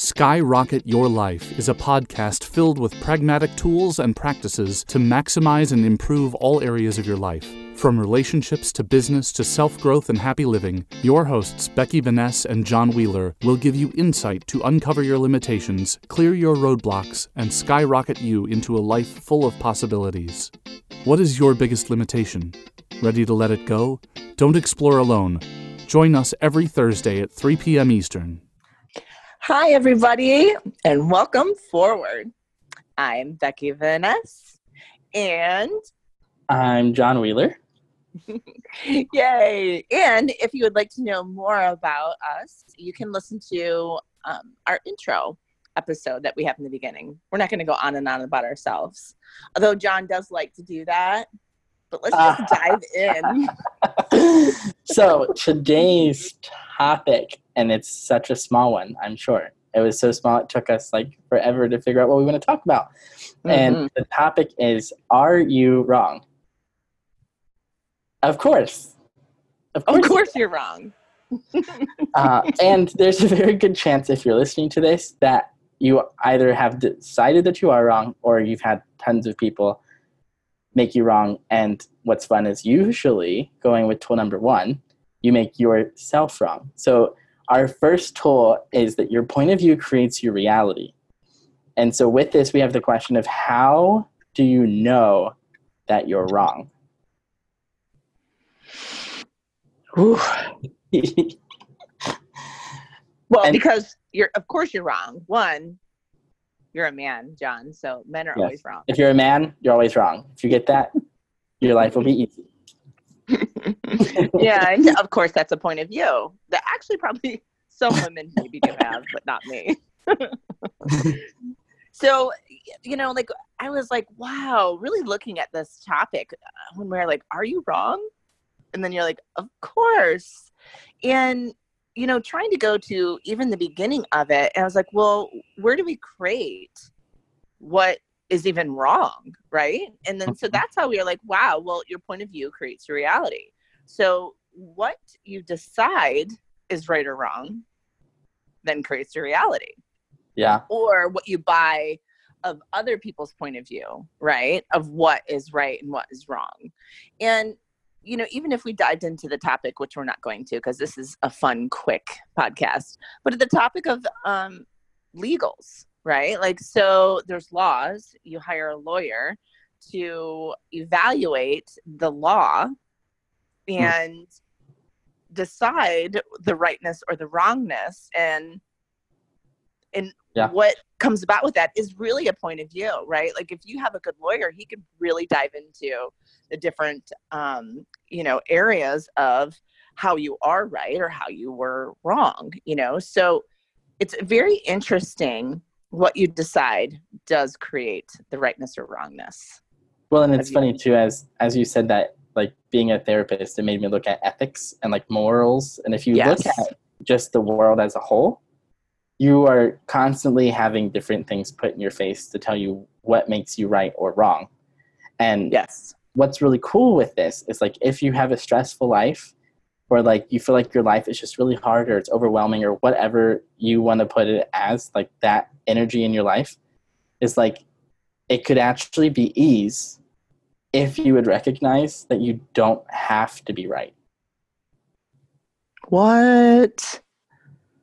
Skyrocket Your Life is a podcast filled with pragmatic tools and practices to maximize and improve all areas of your life. From relationships to business to self growth and happy living, your hosts, Becky Vaness and John Wheeler, will give you insight to uncover your limitations, clear your roadblocks, and skyrocket you into a life full of possibilities. What is your biggest limitation? Ready to let it go? Don't explore alone. Join us every Thursday at 3 p.m. Eastern. Hi, everybody, and welcome forward. I'm Becky Vaness, and I'm John Wheeler. yay! And if you would like to know more about us, you can listen to um, our intro episode that we have in the beginning. We're not going to go on and on about ourselves, although John does like to do that. But let's just dive in. so today's topic, and it's such a small one, I'm sure. It was so small, it took us like forever to figure out what we want to talk about. Mm-hmm. And the topic is Are you wrong? Of course. Of course, of course you're wrong. uh, and there's a very good chance if you're listening to this that you either have decided that you are wrong or you've had tons of people make you wrong. And what's fun is usually going with tool number one, you make yourself wrong. So our first tool is that your point of view creates your reality. And so with this, we have the question of how do you know that you're wrong? well, and, because you're, of course, you're wrong. One, you're a man, John. So men are yes. always wrong. If you're a man, you're always wrong. If you get that, your life will be easy. yeah, and of course that's a point of view that actually probably some women maybe do have, but not me. so, you know, like I was like, wow, really looking at this topic uh, when we're like, are you wrong? And then you're like, of course. And you know, trying to go to even the beginning of it, and I was like, well, where do we create what is even wrong, right? And then so mm-hmm. that's how we are like, wow, well, your point of view creates your reality. So what you decide is right or wrong then creates your reality. Yeah. Or what you buy of other people's point of view, right? Of what is right and what is wrong. And you know, even if we dived into the topic, which we're not going to because this is a fun, quick podcast, but at the topic of um, legals, right? Like, so there's laws, you hire a lawyer to evaluate the law hmm. and hmm. decide the rightness or the wrongness and and yeah. what comes about with that is really a point of view right like if you have a good lawyer he could really dive into the different um, you know areas of how you are right or how you were wrong you know so it's very interesting what you decide does create the rightness or wrongness well and it's funny too as as you said that like being a therapist it made me look at ethics and like morals and if you yes. look at just the world as a whole you are constantly having different things put in your face to tell you what makes you right or wrong. And yes. what's really cool with this is like if you have a stressful life or like you feel like your life is just really hard or it's overwhelming or whatever you want to put it as like that energy in your life is like it could actually be ease if you would recognize that you don't have to be right. What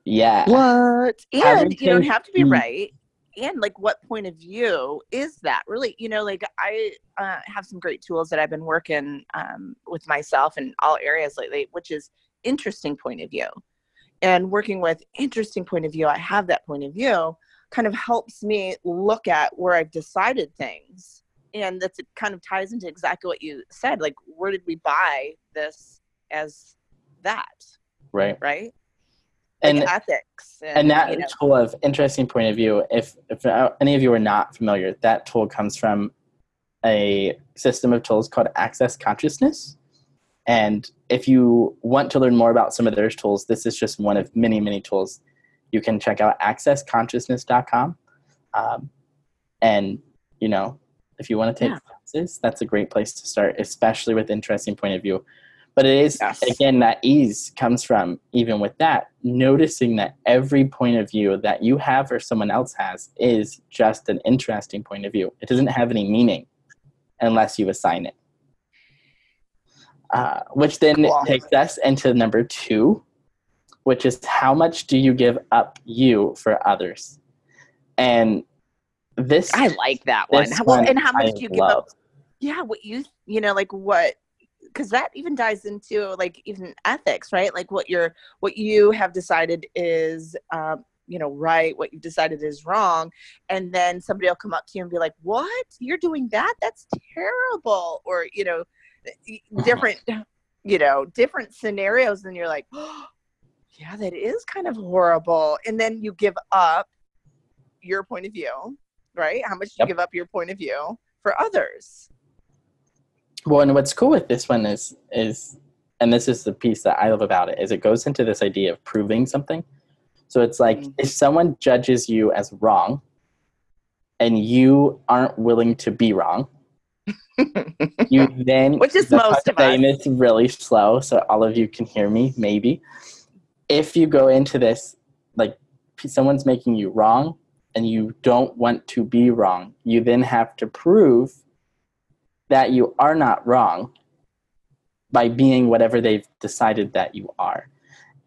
yeah. What? And you don't have to be right. And like what point of view is that? Really you know like i uh, have some great tools that i've been working um, with myself in all areas lately which is interesting point of view. And working with interesting point of view i have that point of view kind of helps me look at where i've decided things. And that's it kind of ties into exactly what you said like where did we buy this as that? Right. Right and like ethics and, and that you know. tool of interesting point of view if if any of you are not familiar that tool comes from a system of tools called access consciousness and if you want to learn more about some of their tools this is just one of many many tools you can check out accessconsciousness.com um, and you know if you want to take yeah. classes that's a great place to start especially with interesting point of view But it is Yes. again that ease comes from even with that noticing that every point of view that you have or someone else has is just an interesting point of view. It doesn't have any meaning unless you assign it. Uh, which then Cool. takes us into number two, which is how much do you give up you for others? And this I like that one. This How, well, one and how much I do you give up? Yeah, what you you know, like what because that even dives into like even ethics, right? Like what you're what you have decided is um, you know, right, what you've decided is wrong. And then somebody will come up to you and be like, What? You're doing that? That's terrible. Or, you know, different you know, different scenarios, and you're like, oh, yeah, that is kind of horrible. And then you give up your point of view, right? How much do you Yep. give up your point of view for others? Well, and what's cool with this one is is and this is the piece that I love about it is it goes into this idea of proving something. So it's like Mm. if someone judges you as wrong and you aren't willing to be wrong, you then Which is the most of us. is really slow, so all of you can hear me, maybe. If you go into this like someone's making you wrong and you don't want to be wrong, you then have to prove that you are not wrong by being whatever they've decided that you are.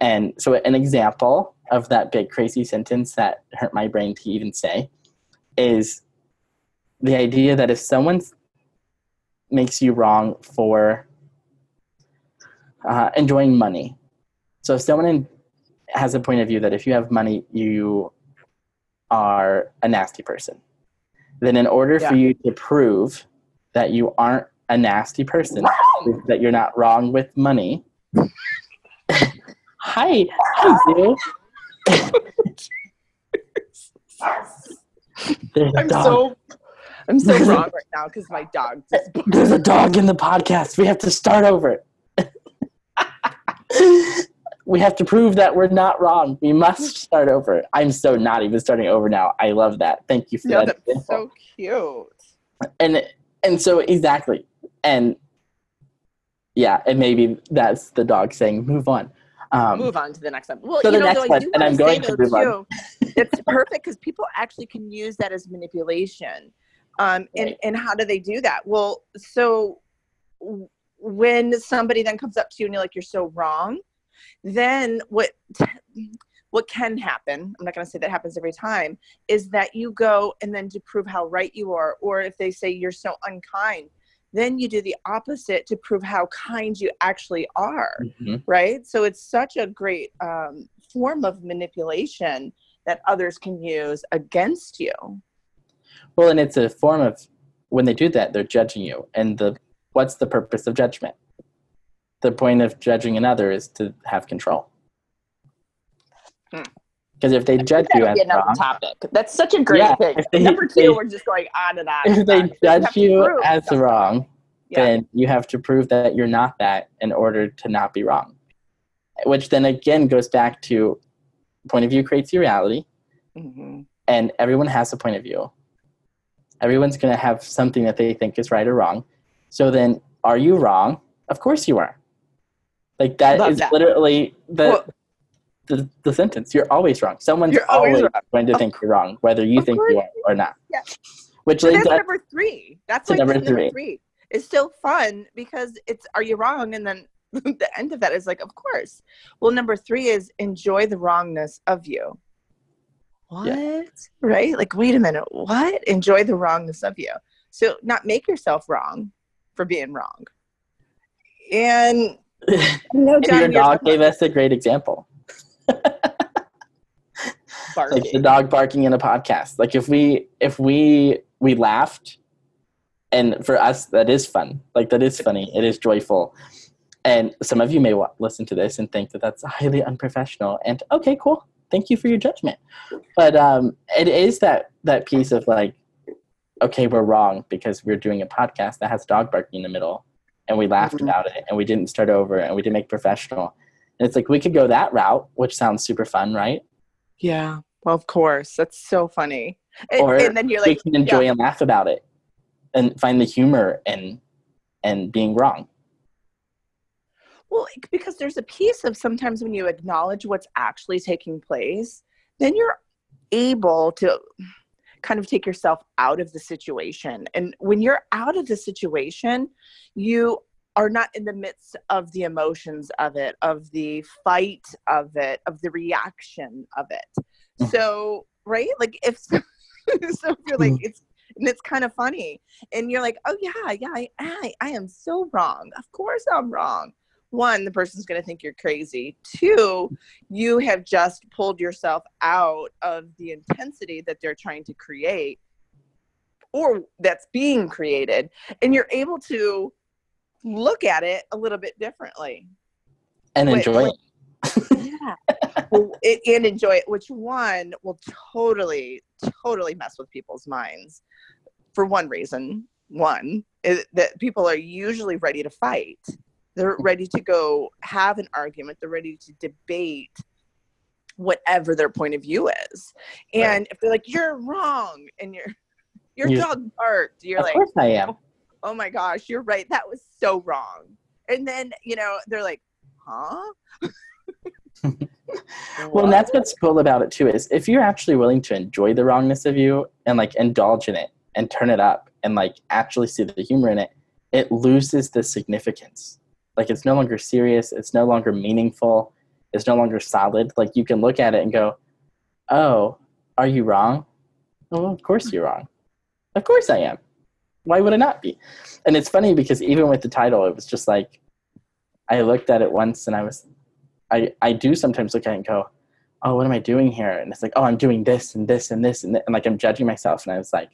And so, an example of that big crazy sentence that hurt my brain to even say is the idea that if someone makes you wrong for uh, enjoying money, so if someone in, has a point of view that if you have money, you are a nasty person, then in order for you to prove that you aren't a nasty person, that you're not wrong with money. hi, hi, Zoo. There's a I'm dog. so I'm so wrong right now because my dog just There's a dog in the podcast. We have to start over. we have to prove that we're not wrong. We must start over. I'm so not even starting over now. I love that. Thank you for no, that. that's so cute. and and so exactly and yeah and maybe that's the dog saying move on um move on to the next one. Well, so you the know, next though, one, and I'm going to move on. too, it's perfect because people actually can use that as manipulation. Um, and, Right. and how do they do that? Well, so when somebody then comes up to you and you're like, you're so wrong, then what what can happen, I'm not going to say that happens every time, is that you go and then to prove how right you are, or if they say you're so unkind, then you do the opposite to prove how kind you actually are mhm. right? So it's such a great um, form of manipulation that others can use against you. well and it's a form of when they do that they're judging you and the what's the purpose of judgment the point of judging another is to have control. Because if they judge you as another wrong topic. That's such a great Yeah, thing. if they- Number two, they- we're just going on and on. if and they on. judge you as something. wrong Yeah. then you have to prove that you're not that in order to not be wrong. Which then again goes back to point of view creates your reality, Mhm. and everyone has a point of view. Everyone's going to have something that they think is right or wrong. So then, are you wrong? Of course you are. Like that Love is that. literally the, Well- the the sentence. You're always wrong. Someone's You're always always, wrong. going to think you're wrong, whether you of think course you are or not. Yeah. Which So leads that's number three. That's like number number three. three. It's still fun because it's are you wrong? And then the end of that is like, of course. Well, number three is enjoy the wrongness of you. What? Yeah. Right? Like, wait a minute. What? Enjoy the wrongness of you. So not make yourself wrong for being wrong. And no, John, your dog gave us a great example. like the dog barking in a podcast. Like if we if we we laughed and for us that is fun. Like that is funny. It is joyful. And some of you may wa- listen to this and think that that's highly unprofessional. And okay cool. Thank you for your judgment. But um it is that that piece of like okay we're wrong because we're doing a podcast that has dog barking in the middle and we laughed Mhm. about it and we didn't start over and we didn't make professional it's like we could go that route which sounds super fun right Yeah. Well, of course. That's so funny. And, Or and then you're like, we can enjoy yeah. and laugh about it and find the humor in and being wrong Well, because there's a piece of sometimes when you acknowledge what's actually taking place, then you're able to kind of take yourself out of the situation. And when you're out of the situation, you are not in the midst of the emotions of it, of the fight of it, of the reaction of it. Mm-hmm. So, right? Like if so, so if you're like mm-hmm. it's and it's kind of funny and you're like oh yeah yeah I, I, I am so wrong of course i'm wrong one the person's going to think you're crazy two you have just pulled yourself out of the intensity that they're trying to create or that's being created and you're able to look at it a little bit differently. And enjoy it. Yeah. It, and enjoy it which one will totally totally mess with people's minds for one reason. One is that people are usually ready to fight. They're mm. ready to go have an argument. They're ready to debate whatever their point of view is. And right. if they're like you're wrong and your your dog barked you're of like course i am oh, oh my gosh you're right that was so wrong. And then you know they're like huh? Well and that's what's cool about it too is if you're actually willing to enjoy the wrongness of you and like indulge in it and turn it up and like actually see the humor in it it loses the significance. Like it's no longer serious it's no longer meaningful it's no longer solid. Like you can look at it and go oh are you wrong? Well of course you're wrong. Of course i am why would it not be and it's funny because even with the title it was just like i looked at it once and i was I, I do sometimes look at it and go, oh, what am I doing here? And it's like, oh, I'm doing this and this and this and, and like I'm judging myself. And I was like,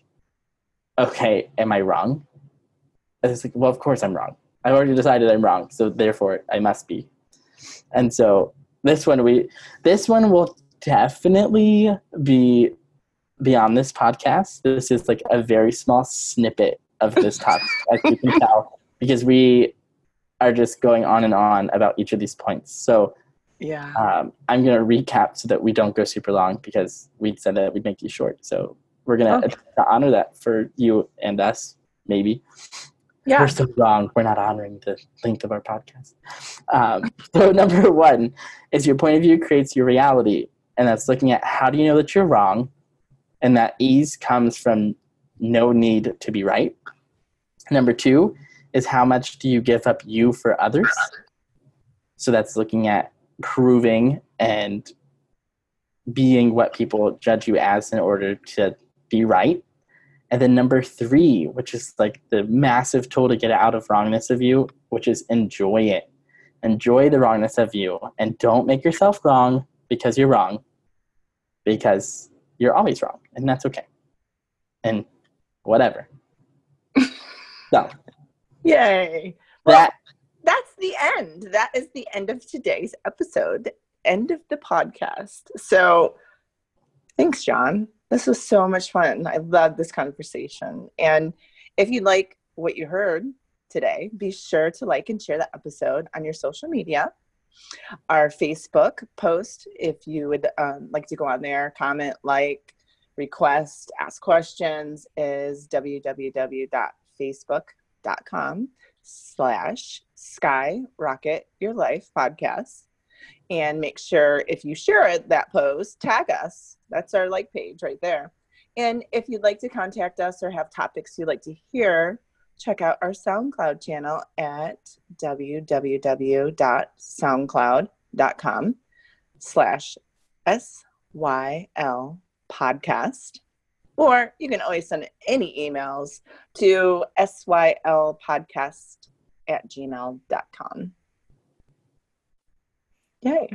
okay, am I wrong? And it's like, well, of course I'm wrong. I've already decided I'm wrong, so therefore I must be. And so this one we this one will definitely be beyond this podcast. This is like a very small snippet of this topic, as you can tell, because we are just going on and on about each of these points. So yeah. Um, I'm going to recap so that we don't go super long because we said that we'd make these short. So we're going okay. to honor that for you and us, maybe. Yeah. We're so wrong. We're not honoring the length of our podcast. Um, so, number one is your point of view creates your reality. And that's looking at how do you know that you're wrong? And that ease comes from no need to be right. Number two is how much do you give up you for others? So, that's looking at proving and being what people judge you as in order to be right. And then number three, which is like the massive tool to get out of wrongness of you, which is enjoy it. Enjoy the wrongness of you and don't make yourself wrong because you're wrong, because you're always wrong, and that's okay. And whatever. so, yay. That that's the end. That is the end of today's episode, end of the podcast. So thanks, John. This was so much fun. I love this conversation. And if you like what you heard today, be sure to like and share the episode on your social media. Our Facebook post, if you would um, like to go on there, comment, like, request, ask questions, is www.facebook.com slash skyrocket your life podcast. And make sure if you share it that post tag us. That's our like page right there. And if you'd like to contact us or have topics you'd like to hear check out our soundcloud channel at www.soundcloud.com slash syl podcast or you can always send any emails to sylpodcast at gmail.com. Yay.